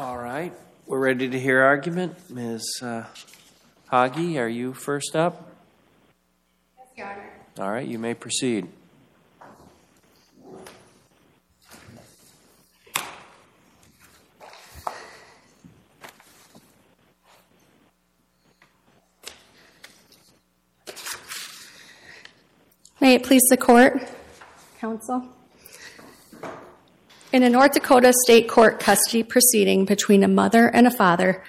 All right, we're ready to hear argument. Ms. uh, Hagi, are you first up? Yes, Your Honor. All right, you may proceed. May it please the court, counsel? In a North Dakota state court custody proceeding between a mother and a father,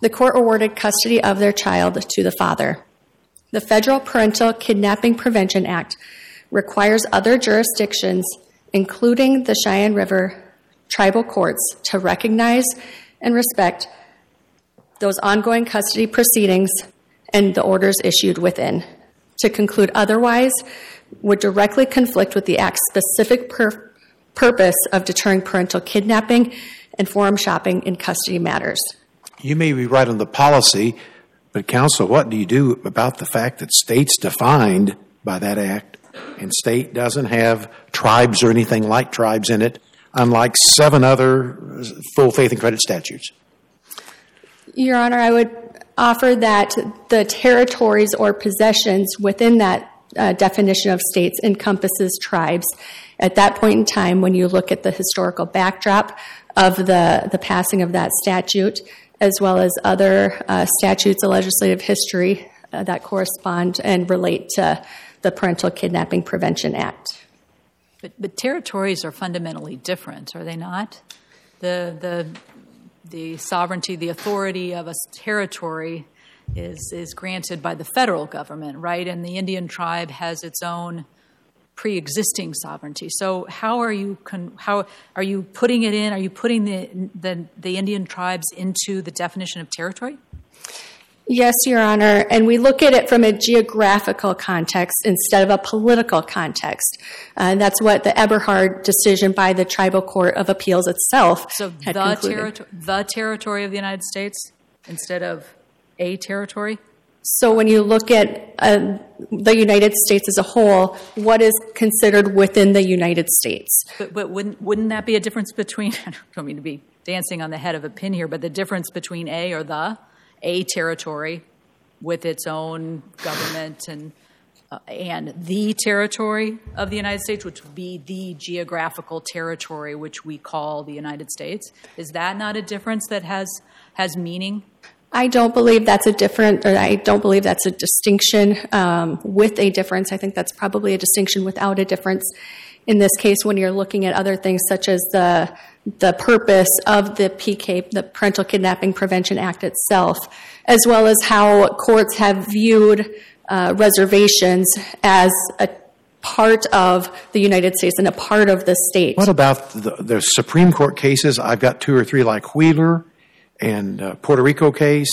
the court awarded custody of their child to the father. The Federal Parental Kidnapping Prevention Act requires other jurisdictions, including the Cheyenne River tribal courts, to recognize and respect those ongoing custody proceedings and the orders issued within. To conclude otherwise would directly conflict with the Act's specific pur- purpose of deterring parental kidnapping and forum shopping in custody matters. You may be right on the policy, but counsel, what do you do about the fact that states defined by that act and state doesn't have tribes or anything like tribes in it, unlike seven other full faith and credit statutes? Your Honor, I would offer that the territories or possessions within that definition of states encompasses tribes. At that point in time, when you look at the historical backdrop of the, the passing of that statute, as well as other uh, statutes of legislative history uh, that correspond and relate to the Parental Kidnapping Prevention Act. But, but territories are fundamentally different, are they not? The, the, the sovereignty, the authority of a territory is, is granted by the federal government, right? And the Indian tribe has its own pre-existing sovereignty. So how are you con- how are you putting it in? Are you putting the, the the Indian tribes into the definition of territory? Yes, Your Honor, and we look at it from a geographical context instead of a political context. Uh, that's what the Eberhard decision by the Tribal Court of Appeals itself So the territory, the territory of the United States instead of a territory. So when you look at uh, the United States as a whole, what is considered within the United States? But, but wouldn't wouldn't that be a difference between? I don't mean to be dancing on the head of a pin here, but the difference between a or the a territory with its own government and uh, and the territory of the United States, which would be the geographical territory which we call the United States. Is that not a difference that has has meaning? I don't believe that's a different, or I don't believe that's a distinction um, with a difference. I think that's probably a distinction without a difference. In this case, when you're looking at other things such as the the purpose of the PK, the Parental Kidnapping Prevention Act itself, as well as how courts have viewed uh, reservations as a part of the United States and a part of the state. What about the, the Supreme Court cases? I've got two or three like Wheeler and uh, Puerto Rico case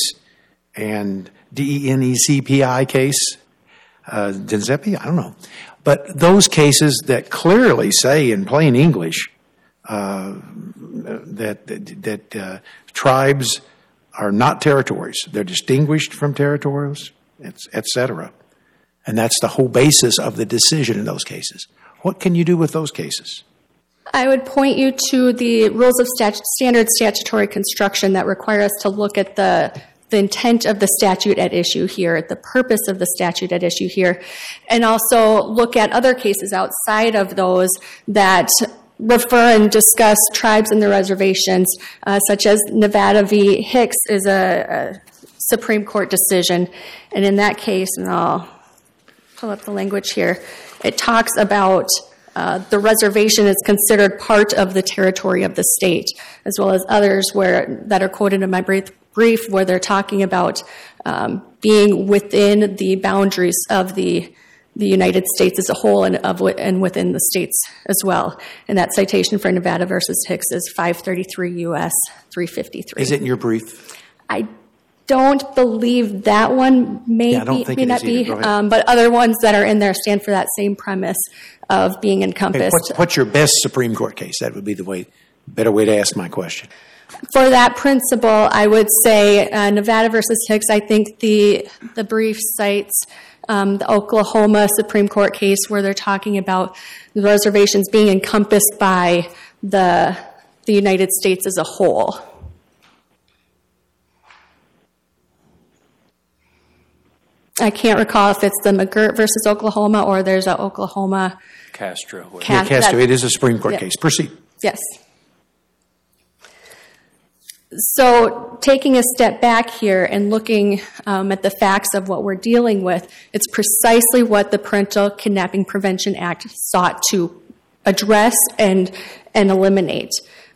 and DENECPI case, uh, Denzepi, I don't know. But those cases that clearly say in plain English uh, that that, that uh, tribes are not territories; they're distinguished from territories, et cetera. And that's the whole basis of the decision in those cases. What can you do with those cases? I would point you to the rules of stat- standard statutory construction that require us to look at the the intent of the statute at issue here, the purpose of the statute at issue here, and also look at other cases outside of those that refer and discuss tribes and their reservations, uh, such as Nevada v. Hicks is a, a Supreme Court decision, and in that case, and I'll pull up the language here, it talks about uh, the reservation is considered part of the territory of the state, as well as others where that are quoted in my brief, brief where they're talking about um, being within the boundaries of the the United States as a whole and of and within the states as well. And that citation for Nevada versus Hicks is 533 U.S. 353. Is it in your brief? I don't believe that one may Yeah, be, may not be, um, but other ones that are in there stand for that same premise of being encompassed. what's, what's your best Supreme Court case? That would be the way, better way to ask my question. For that principle, I would say uh, Nevada versus Hicks. I think the the brief cites um, the Oklahoma Supreme Court case where they're talking about the reservations being encompassed by the the United States as a whole. I can't recall if it's the McGirt versus Oklahoma or there's a Oklahoma. Castro. whatever. Ca- Yeah, Castro, that- it is a Supreme Court Yeah. case. Proceed. Yes. So, taking a step back here and looking um, at the facts of what we're dealing with, it's precisely what the Parental Kidnapping Prevention Act sought to address and and eliminate.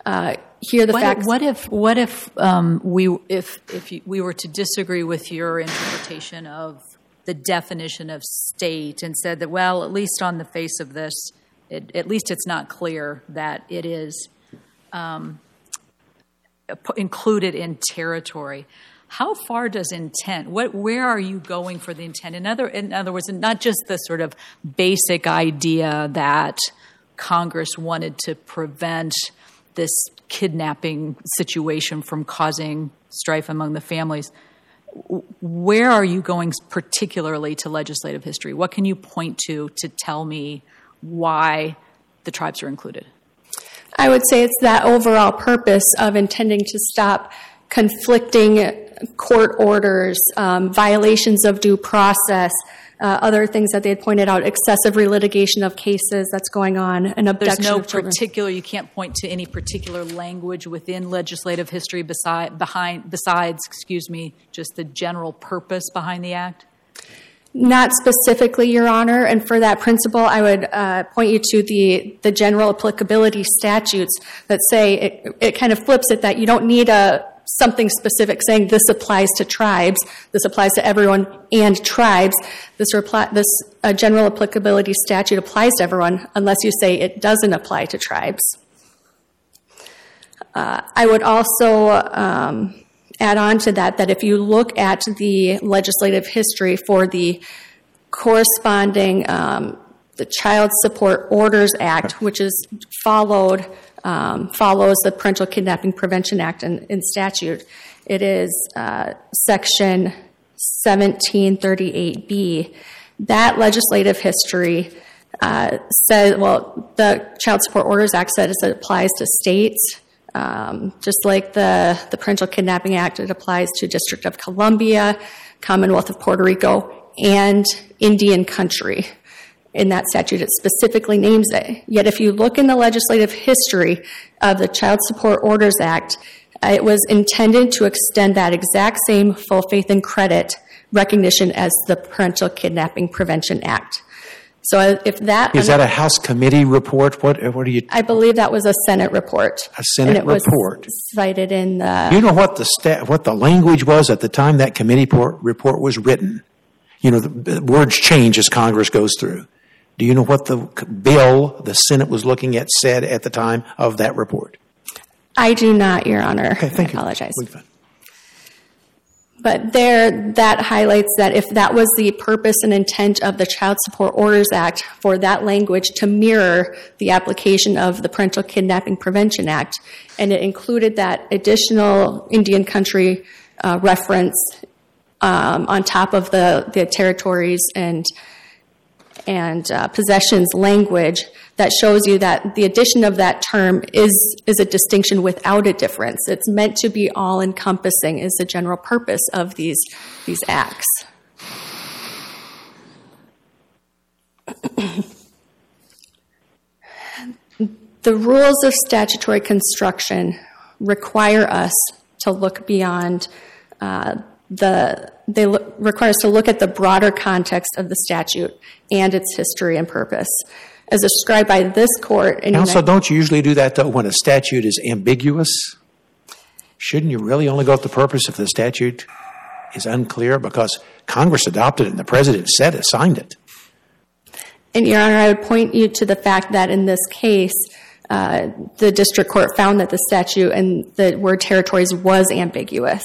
Uh, here, the What, facts. what if what if um, we if if you, we were to disagree with your interpretation of the definition of state and said that well at least on the face of this it, at least it's not clear that it is um, included in territory. How far does intent? What where are you going for the intent? In other in other words, not just the sort of basic idea that Congress wanted to prevent this kidnapping situation from causing strife among the families. Where are you going particularly to legislative history? What can you point to to tell me why the tribes are included? I would say it's that overall purpose of intending to stop conflicting court orders, um, violations of due process, uh, other things that they had pointed out, excessive relitigation of cases that's going on, and There's no particular. You can't point to any particular language within legislative history beside behind besides, excuse me, just the general purpose behind the act. Not specifically, Your Honor, and for that principle, I would uh, point you to the, the general applicability statutes that say it, it kind of flips it that you don't need a something specific saying this applies to tribes, this applies to everyone and tribes. This reply, this uh, general applicability statute applies to everyone unless you say it doesn't apply to tribes. Uh, I would also um, add on to that that if you look at the legislative history for the corresponding um, the Child Support Orders Act, which is followed um, follows the Parental Kidnapping Prevention Act in, in statute, it is uh, section 1738B. That legislative history uh, says, well, the Child Support Orders Act says it applies to states, um, just like the, the Parental Kidnapping Act, it applies to District of Columbia, Commonwealth of Puerto Rico, and Indian country. In that statute, it specifically names it. Yet, if you look in the legislative history of the Child Support Orders Act, uh, it was intended to extend that exact same full faith and credit recognition as the Parental Kidnapping Prevention Act. So, uh, if that Is that a House committee report? What, what are you, I believe that was a Senate report. A Senate and it was report. cited in the. you know what the sta- what the language was at the time that committee por- report was written? You know, the words change as Congress goes through. Do you know what the bill the Senate was looking at said at the time of that report? I do not, Your Honor. Okay, thank I you. apologize. But there, that highlights that if that was the purpose and intent of the Child Support Orders Act for that language to mirror the application of the Parental Kidnapping Prevention Act, and it included that additional Indian country uh, reference um, on top of the, the territories and and uh, possessions language that shows you that the addition of that term is is a distinction without a difference. It's meant to be all encompassing. Is the general purpose of these these acts. the rules of statutory construction require us to look beyond uh, the they look, require us to look at the broader context of the statute and its history and purpose as described by this court in Counsel, United- don't you usually do that though when a statute is ambiguous? Shouldn't you really only go with the purpose if the statute is unclear? Because Congress adopted it and the president said it, signed it. And Your Honor, I would point you to the fact that in this case, uh, the district court found that the statute and the word territories was ambiguous.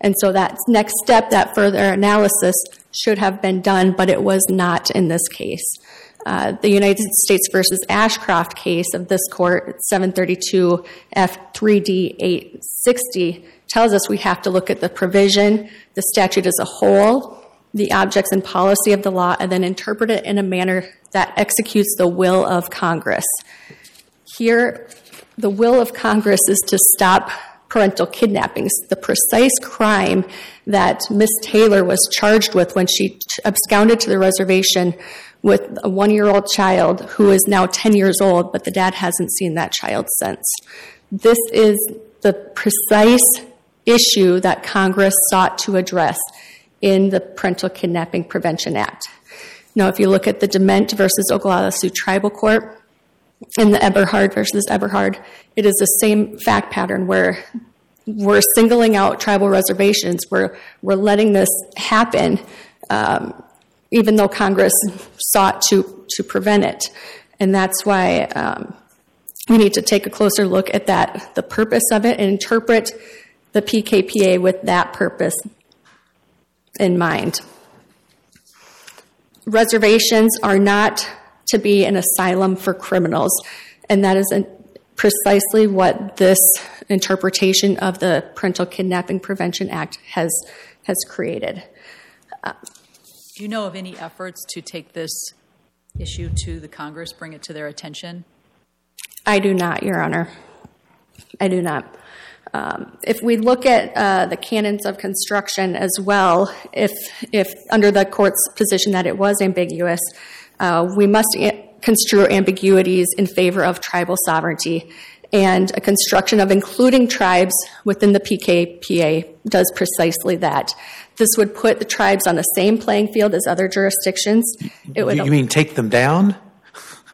And so that next step, that further analysis should have been done, but it was not in this case. Uh, the United States versus Ashcroft case of this court, 732 F3D 860, tells us we have to look at the provision, the statute as a whole, the objects and policy of the law, and then interpret it in a manner that executes the will of Congress. Here, the will of Congress is to stop parental kidnappings. The precise crime that Miss Taylor was charged with when she absconded to the reservation with a one year old child who is now 10 years old, but the dad hasn't seen that child since. This is the precise issue that Congress sought to address in the Parental Kidnapping Prevention Act. Now, if you look at the Dement versus Oglala Sioux Tribal Court and the Eberhard versus Eberhard, it is the same fact pattern where we're singling out tribal reservations, we're, we're letting this happen, um, even though Congress sought to, to prevent it. And that's why um, we need to take a closer look at that, the purpose of it, and interpret the PKPA with that purpose in mind. Reservations are not to be an asylum for criminals, and that is precisely what this interpretation of the Parental Kidnapping Prevention Act has, has created. Do you know of any efforts to take this issue to the Congress, bring it to their attention? I do not, Your Honor. I do not. Um, if we look at uh, the canons of construction as well, if, if under the court's position that it was ambiguous, uh, we must a- construe ambiguities in favor of tribal sovereignty. And a construction of including tribes within the PKPA does precisely that. This would put the tribes on the same playing field as other jurisdictions. It would You you mean take them down?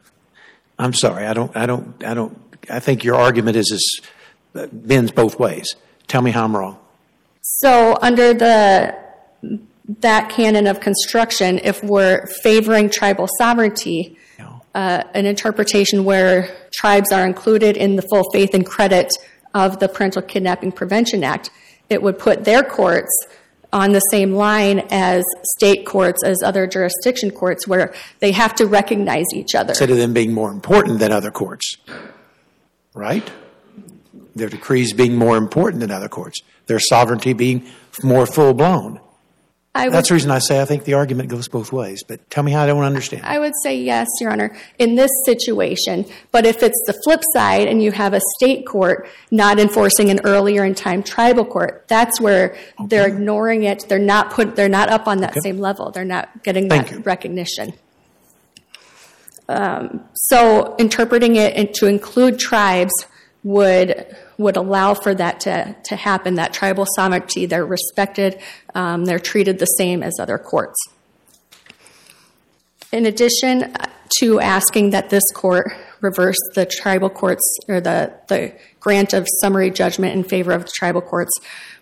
I'm sorry, I don't, I don't, I don't, I think your argument is, is uh, bends both ways. Tell me how I'm wrong. So under the that canon of construction, if we're favoring tribal sovereignty, No. uh, an interpretation where tribes are included in the full faith and credit of the Parental Kidnapping Prevention Act, it would put their courts on the same line as state courts, as other jurisdiction courts, where they have to recognize each other. Instead of them being more important than other courts, right? Their decrees being more important than other courts, their sovereignty being more full blown. Would That's the reason I say I think the argument goes both ways. But tell me how I don't understand. I would say yes, Your Honor, in this situation. But if it's the flip side and you have a state court not enforcing an earlier in time tribal court, that's where they're ignoring it. They're not put. They're not up on that same level. They're not getting that recognition. Um, so interpreting it in- to include tribes would would allow for that to, to happen. That tribal sovereignty, they're respected, um, they're treated the same as other courts. In addition to asking that this court reverse the tribal courts or the, the grant of summary judgment in favor of the tribal courts,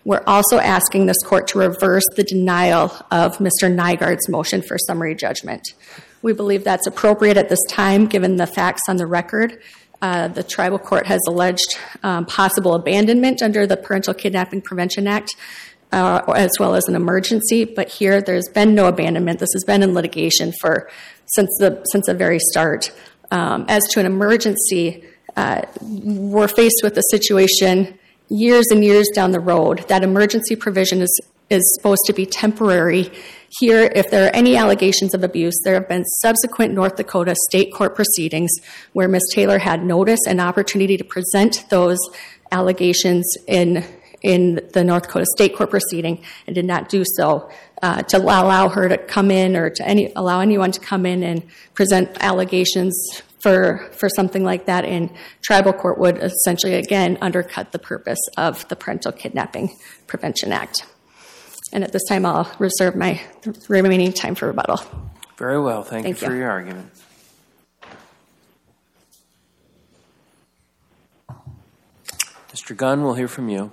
we're also asking this court to reverse the denial of Mr. Nygaard's motion for summary judgment. We believe that's appropriate at this time, given the facts on the record. Uh, the tribal court has alleged um, possible abandonment under the Parental Kidnapping Prevention Act uh, as well as an emergency. But here, there's been no abandonment. This has been in litigation for since the since the very start. Um, as to an emergency, uh, we're faced with a situation years and years down the road. That emergency provision is is supposed to be temporary. Here, if there are any allegations of abuse, there have been subsequent North Dakota state court proceedings where Ms. Taylor had notice and opportunity to present those allegations in in the North Dakota State Court proceeding and did not do so. Uh, to allow her to come in or to any, allow anyone to come in and present allegations for, for something like that in tribal court would essentially, again, undercut the purpose of the Parental Kidnapping Prevention Act. And at this time, I'll reserve my remaining time for rebuttal. Very well. Thank, Thank you for your argument. Mr. Gunn, we'll hear from you.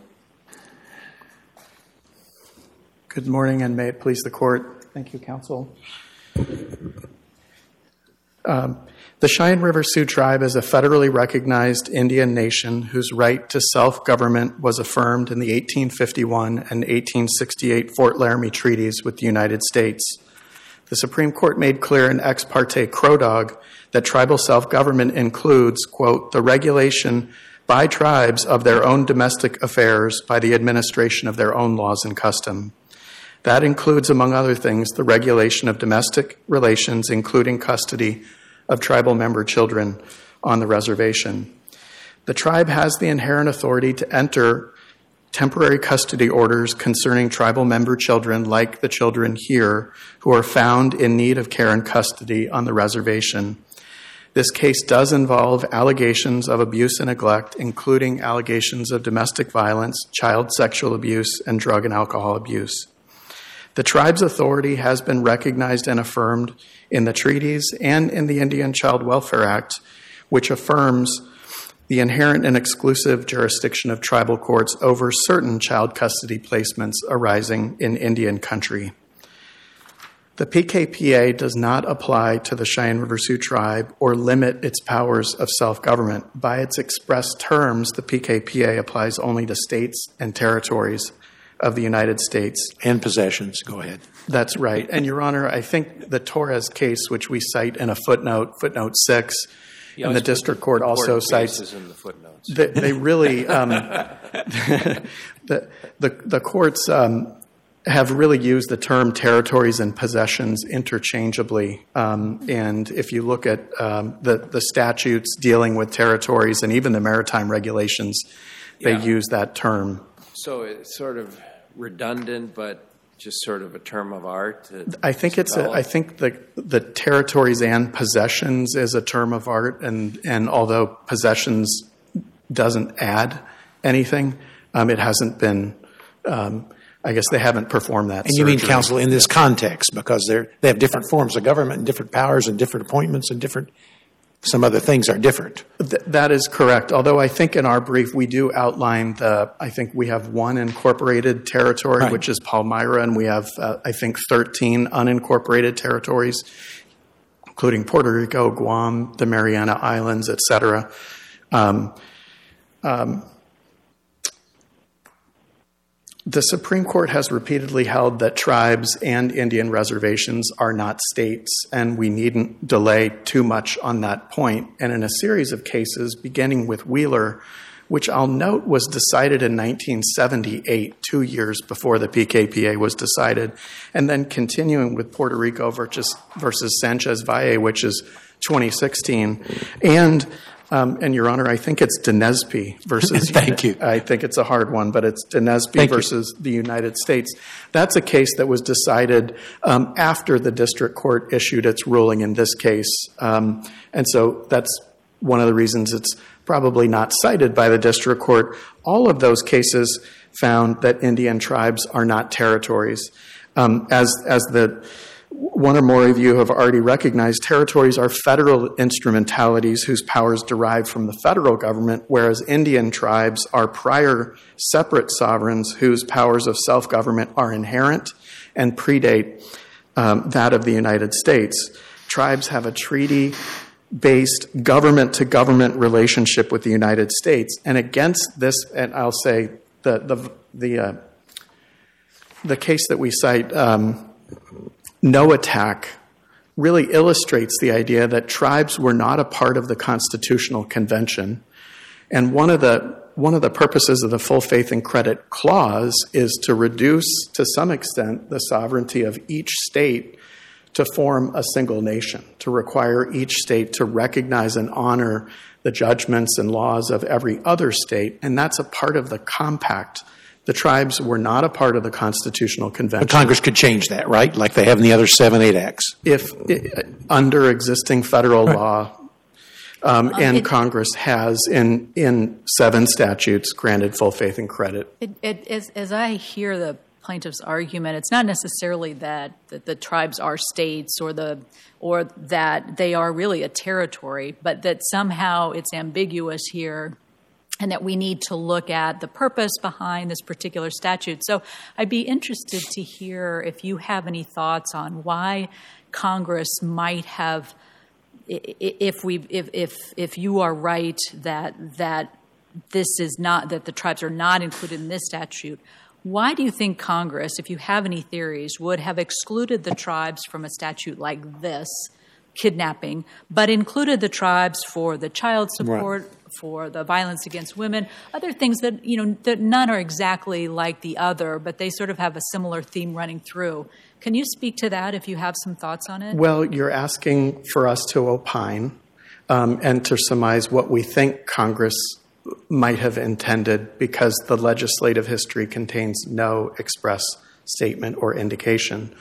Good morning, and may it please the court. Thank you, counsel. Um, the Cheyenne River Sioux Tribe is a federally recognized Indian nation whose right to self government was affirmed in the 1851 and 1868 Fort Laramie treaties with the United States. The Supreme Court made clear in Ex parte Crow Dog that tribal self government includes, quote, the regulation by tribes of their own domestic affairs by the administration of their own laws and custom. That includes, among other things, the regulation of domestic relations, including custody of tribal member children on the reservation. The tribe has the inherent authority to enter temporary custody orders concerning tribal member children, like the children here, who are found in need of care and custody on the reservation. This case does involve allegations of abuse and neglect, including allegations of domestic violence, child sexual abuse, and drug and alcohol abuse. The tribe's authority has been recognized and affirmed in the treaties and in the Indian Child Welfare Act, which affirms the inherent and exclusive jurisdiction of tribal courts over certain child custody placements arising in Indian country. The PKPA does not apply to the Cheyenne River Sioux tribe or limit its powers of self government. By its express terms, the PKPA applies only to states and territories of the United States. And possessions, go ahead. That's right. And, Your Honor, I think the Torres case, which we cite in a footnote, footnote six, You and the district court also important cites in the footnotes. they, they really um, the, the the courts um, have really used the term territories and possessions interchangeably. Um, and if you look at um, the the statutes dealing with territories and even the maritime regulations, they Yeah. use that term. So it's sort of redundant, but just sort of a term of art. I think it's a, I think the the territories and possessions is a term of art, and and although possessions doesn't add anything, um, it hasn't been. Um, I guess they haven't performed that. And you mean surgery. counsel in this context because they're, they have different forms of government and different powers and different appointments and different, some other things are different. Th- that is correct. Although I think in our brief we do outline the. I think we have one incorporated territory, which is Palmyra, and we have uh, I think thirteen unincorporated territories, including Puerto Rico, Guam, the Mariana Islands, etc. The Supreme Court has repeatedly held that tribes and Indian reservations are not states, and we needn't delay too much on that point. And in a series of cases, beginning with Wheeler, which I'll note was decided in 1978, two years before the PKPA was decided, and then continuing with Puerto Rico versus, versus Sanchez Valle, which is 2016, and and Your Honor, I think it's Denezpi versus. Thank you. I think it's a hard one, but it's you. versus the United States. That's a case that was decided um, after the district court issued its ruling in this case, um, and so that's one of the reasons it's probably not cited by the district court. All of those cases found that Indian tribes are not territories. Um, as as the one or more of you have already recognized, territories are federal instrumentalities whose powers derive from the federal government, whereas Indian tribes are prior separate sovereigns whose powers of self government are inherent and predate um, that of the United States. Tribes have a treaty based government to government relationship with the United States. And against this, and I'll say the, the, the, uh, the case that we cite, um, Noatak really illustrates the idea that tribes were not a part of the Constitutional Convention. And one of the one of the purposes of the full faith and credit clause is to reduce to some extent the sovereignty of each state to form a single nation, to require each state to recognize and honor the judgments and laws of every other state. And that's a part of the compact. The tribes were not a part of the Constitutional Convention. But Congress could change that, right? Like they have in the other seven, eight acts. if i under existing federal law, um, and it- Congress has in in seven statutes granted full faith and credit. It, it, as, as I hear the plaintiff's argument, it's not necessarily that, that the tribes are states or the or that they are really a territory, but that somehow it's ambiguous here and that we need to look at the purpose behind this particular statute. So I'd be interested to hear if you have any thoughts on why Congress might have if we if if if you are right that that this is not that the tribes are not included in this statute why do you think congress if you have any theories would have excluded the tribes from a statute like this kidnapping but included the tribes for the child support for the violence against women. Other things that you know that none are exactly like the other but they sort of have a similar theme running through. Can you speak to that if you have some thoughts on it? Well, you're asking for us to opine um, and to surmise what we think Congress might have intended because the legislative history contains no express statement or indication.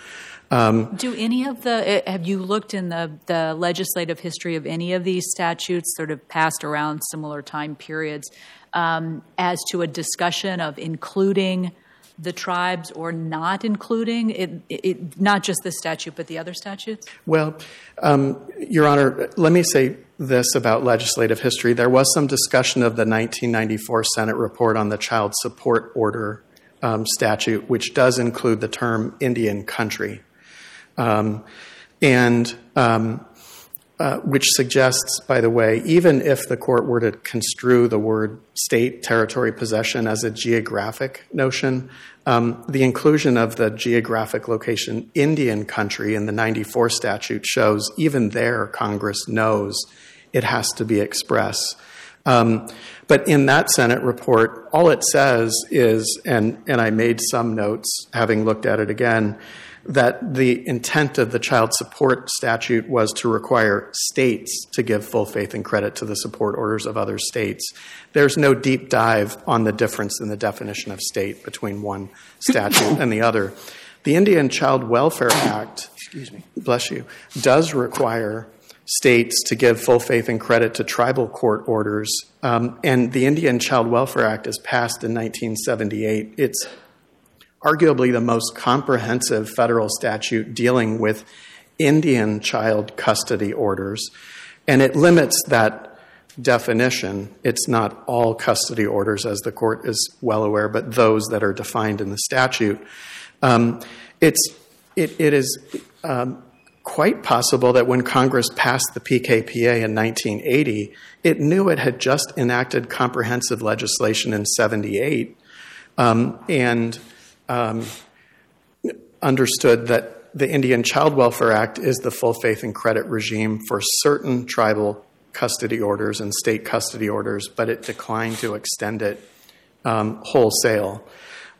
Um, Do any of the, have you looked in the, the legislative history of any of these statutes sort of passed around similar time periods um, as to a discussion of including the tribes or not including it, it, not just this statute but the other statutes? Well, um, Your Honor, let me say this about legislative history. There was some discussion of the 1994 Senate report on the Child Support Order um, statute, which does include the term Indian country. Um, and um, uh, which suggests, by the way, even if the court were to construe the word state, territory, possession as a geographic notion, um, the inclusion of the geographic location Indian country in the 94 statute shows even there Congress knows it has to be express. But in that Senate report, all it says is, and, and I made some notes having looked at it again, that the intent of the child support statute was to require states to give full faith and credit to the support orders of other states. There's no deep dive on the difference in the definition of state between one statute and the other. The Indian Child Welfare Act, excuse me, bless you, does require states to give full faith and credit to tribal court orders. Um, and the Indian Child Welfare Act is passed in 1978. It's arguably the most comprehensive federal statute dealing with Indian child custody orders. And it limits that definition. It's not all custody orders, as the court is well aware, but those that are defined in the statute. Um, it's, it, it is um, quite possible that when Congress passed the PKPA in 1980, it knew it had just enacted comprehensive legislation in 78. Um, and understood that the Indian Child Welfare Act is the full faith and credit regime for certain tribal custody orders and state custody orders, but it declined to extend it um, wholesale.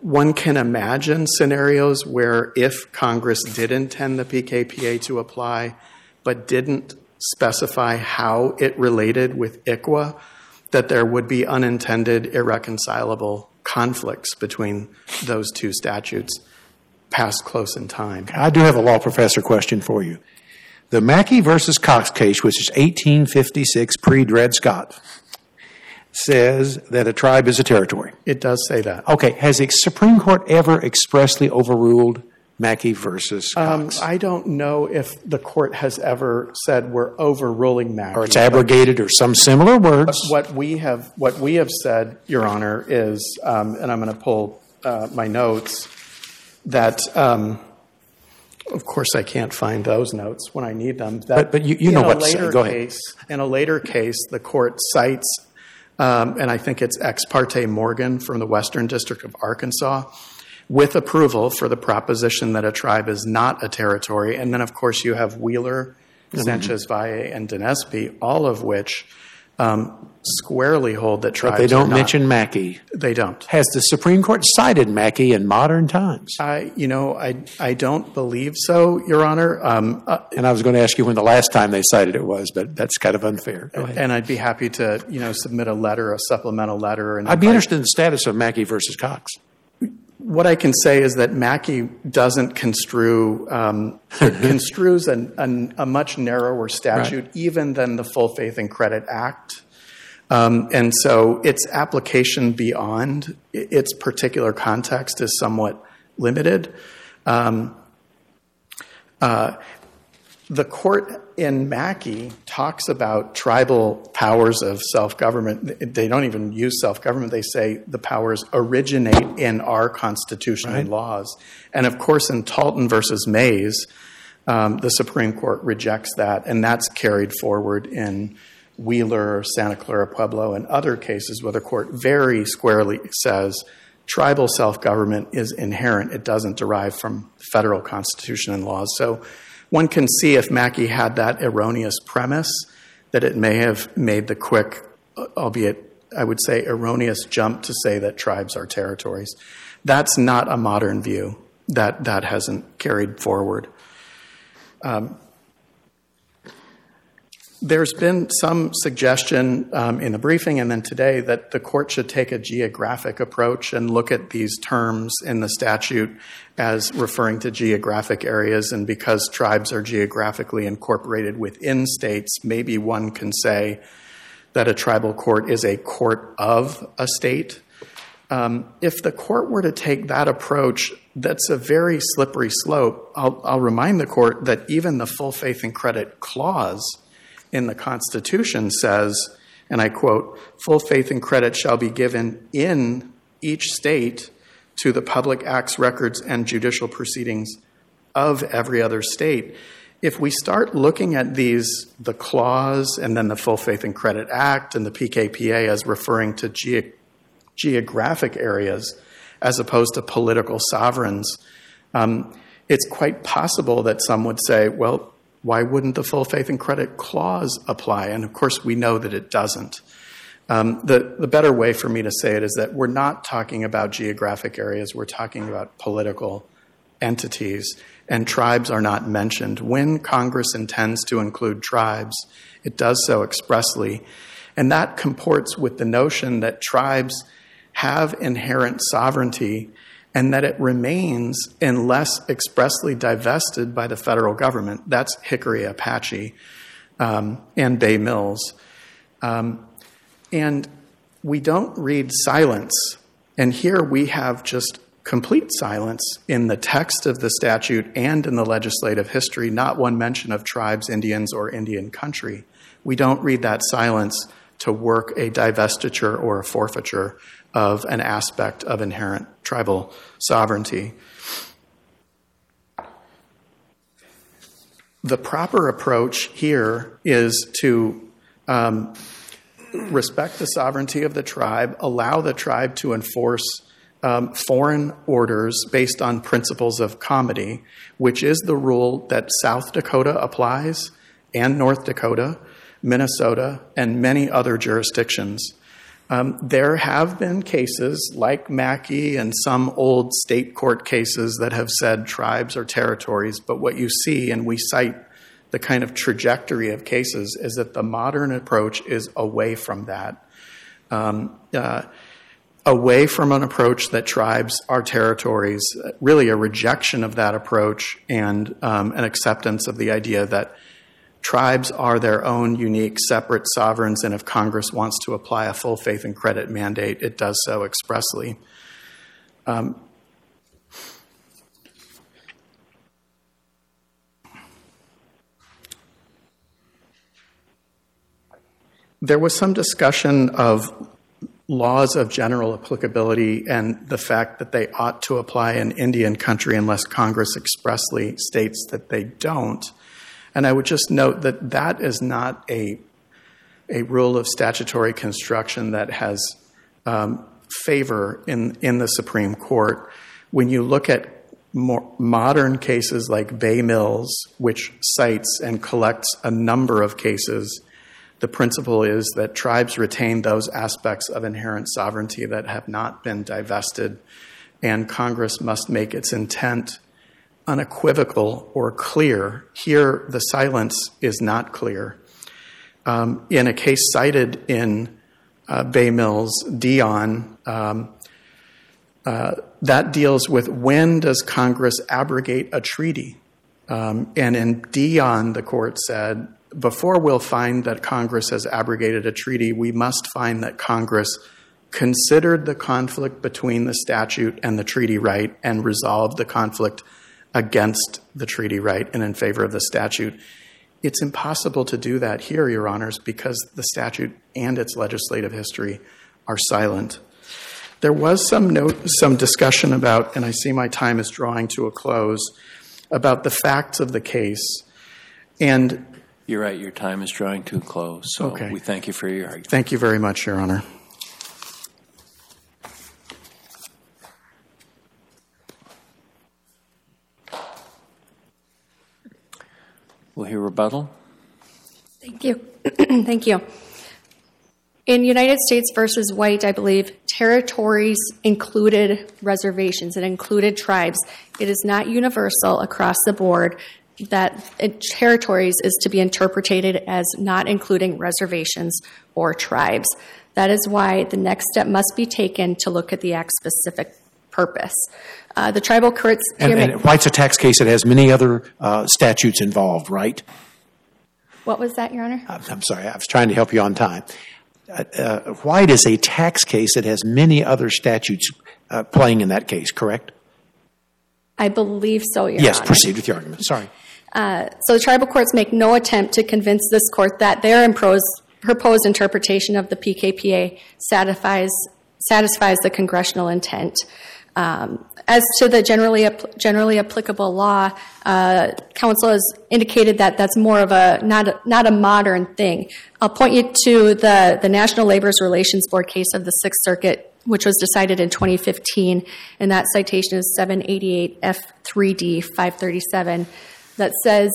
One can imagine scenarios where if Congress did intend the PKPA to apply, but didn't specify how it related with ICWA, that there would be unintended, irreconcilable conflicts between those two statutes passed close in time. I do have a law professor question for you. The Mackey versus Coxe case, which is 1856 pre Dred Scott, says that a tribe is a territory. It does say that. Okay, has the Supreme Court ever expressly overruled Mackey versus Um, I don't know if the court has ever said we're overruling Mackey. or it's abrogated or some similar words? What we have, what we have said, Your Honor, is, um, and I'm going to pull uh, my notes, that, um, of course, I can't find those notes when I need them. That But- but you- you know what later Go ahead. Case, in a later case, the court cites, um, and I think it's Ex parte Morgan from the Western District of Arkansas, with approval for the proposition that a tribe is not a territory. And then, of course, you have Wheeler, Mm-hmm. Sanchez Valle, and Denezpi, all of which um, squarely hold that tribes But they don't not- mention Mackey. They don't. Has the Supreme Court cited Mackey in modern times? I, you know, I, I don't believe so, Your Honor. Um, uh, And I was going to ask you when the last time they cited it was, but that's kind of unfair. Go ahead. and I'd be happy to, you know, submit a letter, a supplemental letter. And I'd be interested in the status of Mackey versus Coxe. What I can say is that Mackey doesn't construe, um, construes an, an, a much narrower statute even than the Full Faith and Credit Act. Um, and so its application beyond its particular context is somewhat limited. Um, uh, the court in Mackey talks about tribal powers of self government. They don't even use self government, they say the powers originate in our Constitution and laws. And of course, in Talton versus Mayes, um, the Supreme Court rejects that, and that's carried forward in Wheeler, Santa Clara Pueblo, and other cases where the court very squarely says tribal self government is inherent. It doesn't derive from federal constitution and laws. So one can see if Mackey had that erroneous premise that it may have made the quick, albeit I would say erroneous jump to say that tribes are territories. That's not a modern view. That that hasn't carried forward. Um, There's been some suggestion um, in the briefing and then today that the court should take a geographic approach and look at these terms in the statute as referring to geographic areas. And because tribes are geographically incorporated within states, maybe one can say that a tribal court is a court of a state. Um, if the court were to take that approach, that's a very slippery slope. I'll, I'll remind the court that even the full faith and credit clause in the Constitution says, and I quote, full faith and credit shall be given in each state to the public acts, records, and judicial proceedings of every other state. If we start looking at these, the clause and then the Full Faith and Credit Act and the PKPA as referring to ge- geographic areas as opposed to political sovereigns, um, it's quite possible that some would say, well, why wouldn't the full faith and credit clause apply? And of course, we know that it doesn't. Um, the, the better way for me to say it is that we're not talking about geographic areas, we're talking about political entities, and tribes are not mentioned. When Congress intends to include tribes, it does so expressly. And that comports with the notion that tribes have inherent sovereignty and that it remains unless expressly divested by the federal government. That's Jicarilla Apache um, and Bay Mills. Um, and we don't read silence. And here we have just complete silence in the text of the statute and in the legislative history, not one mention of tribes, Indians, or Indian country. We don't read that silence to work a divestiture or a forfeiture of an aspect of inherent tribal sovereignty. The proper approach here is to um, respect the sovereignty of the tribe, allow the tribe to enforce um, foreign orders based on principles of comity, which is the rule that South Dakota applies, and North Dakota, Minnesota, and many other jurisdictions. Um, there have been cases like Mackey and some old state court cases that have said tribes are territories, but what you see, and we cite the kind of trajectory of cases, is that the modern approach is away from that. Um, uh, away from an approach that tribes are territories, really a rejection of that approach and um, an acceptance of the idea that Tribes are their own unique, separate sovereigns, and if Congress wants to apply a full faith and credit mandate, it does so expressly. Um, there was some discussion of laws of general applicability and the fact that they ought to apply in Indian country unless Congress expressly states that they don't. And I would just note that that is not a, a rule of statutory construction that has um, favor in, in the Supreme Court. When you look at more modern cases like Bay Mills, which cites and collects a number of cases, the principle is that tribes retain those aspects of inherent sovereignty that have not been divested, and Congress must make its intent unequivocal or clear. Here, the silence is not clear. Um, in a case cited in uh, Bay Mills, Dion, um, uh, that deals with when does Congress abrogate a treaty? Um, and in Dion, the court said, before we'll find that Congress has abrogated a treaty, we must find that Congress considered the conflict between the statute and the treaty right and resolved the conflict against the treaty right and in favor of the statute. It's impossible to do that here, Your Honors, because the statute and its legislative history are silent. There was some note, some discussion about, and I see my time is drawing to a close, about the facts of the case. And you're right, your time is drawing to a close. So okay. we thank you for your argument. Thank you very much, Your Honor. We'll hear rebuttal. Thank you. Thank you. In United States versus White, I believe territories included reservations, it included tribes. It is not universal across the board that it- territories is to be interpreted as not including reservations or tribes. That is why the next step must be taken to look at the act's specific purpose. Uh, The tribal courts And, and White's a tax case that has many other uh, statutes involved, right? What was that, Your Honor? I'm I'm sorry, I was trying to help you on time. Uh, uh, White is a tax case that has many other statutes uh, playing in that case, correct? I believe so, Your Yes, Honor. Yes, proceed with your argument. Sorry. Uh, So the tribal courts make no attempt to convince this court that their impros- proposed interpretation of the PKPA satisfies, satisfies the congressional intent. Um, As to the generally, generally applicable law, uh, counsel has indicated that that's more of a, not, a- not a modern thing. I'll point you to the, the National Labor Relations Board case of the Sixth Circuit, which was decided in 2015, and that citation is 788 F3D 537, that says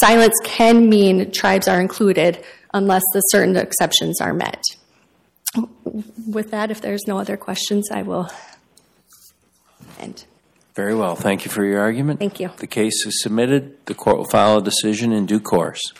silence can mean tribes are included unless the certain exceptions are met. With that, if there's no other questions, I will end. Very well. Thank you for your argument. Thank you. The case is submitted. The court will file a decision in due course.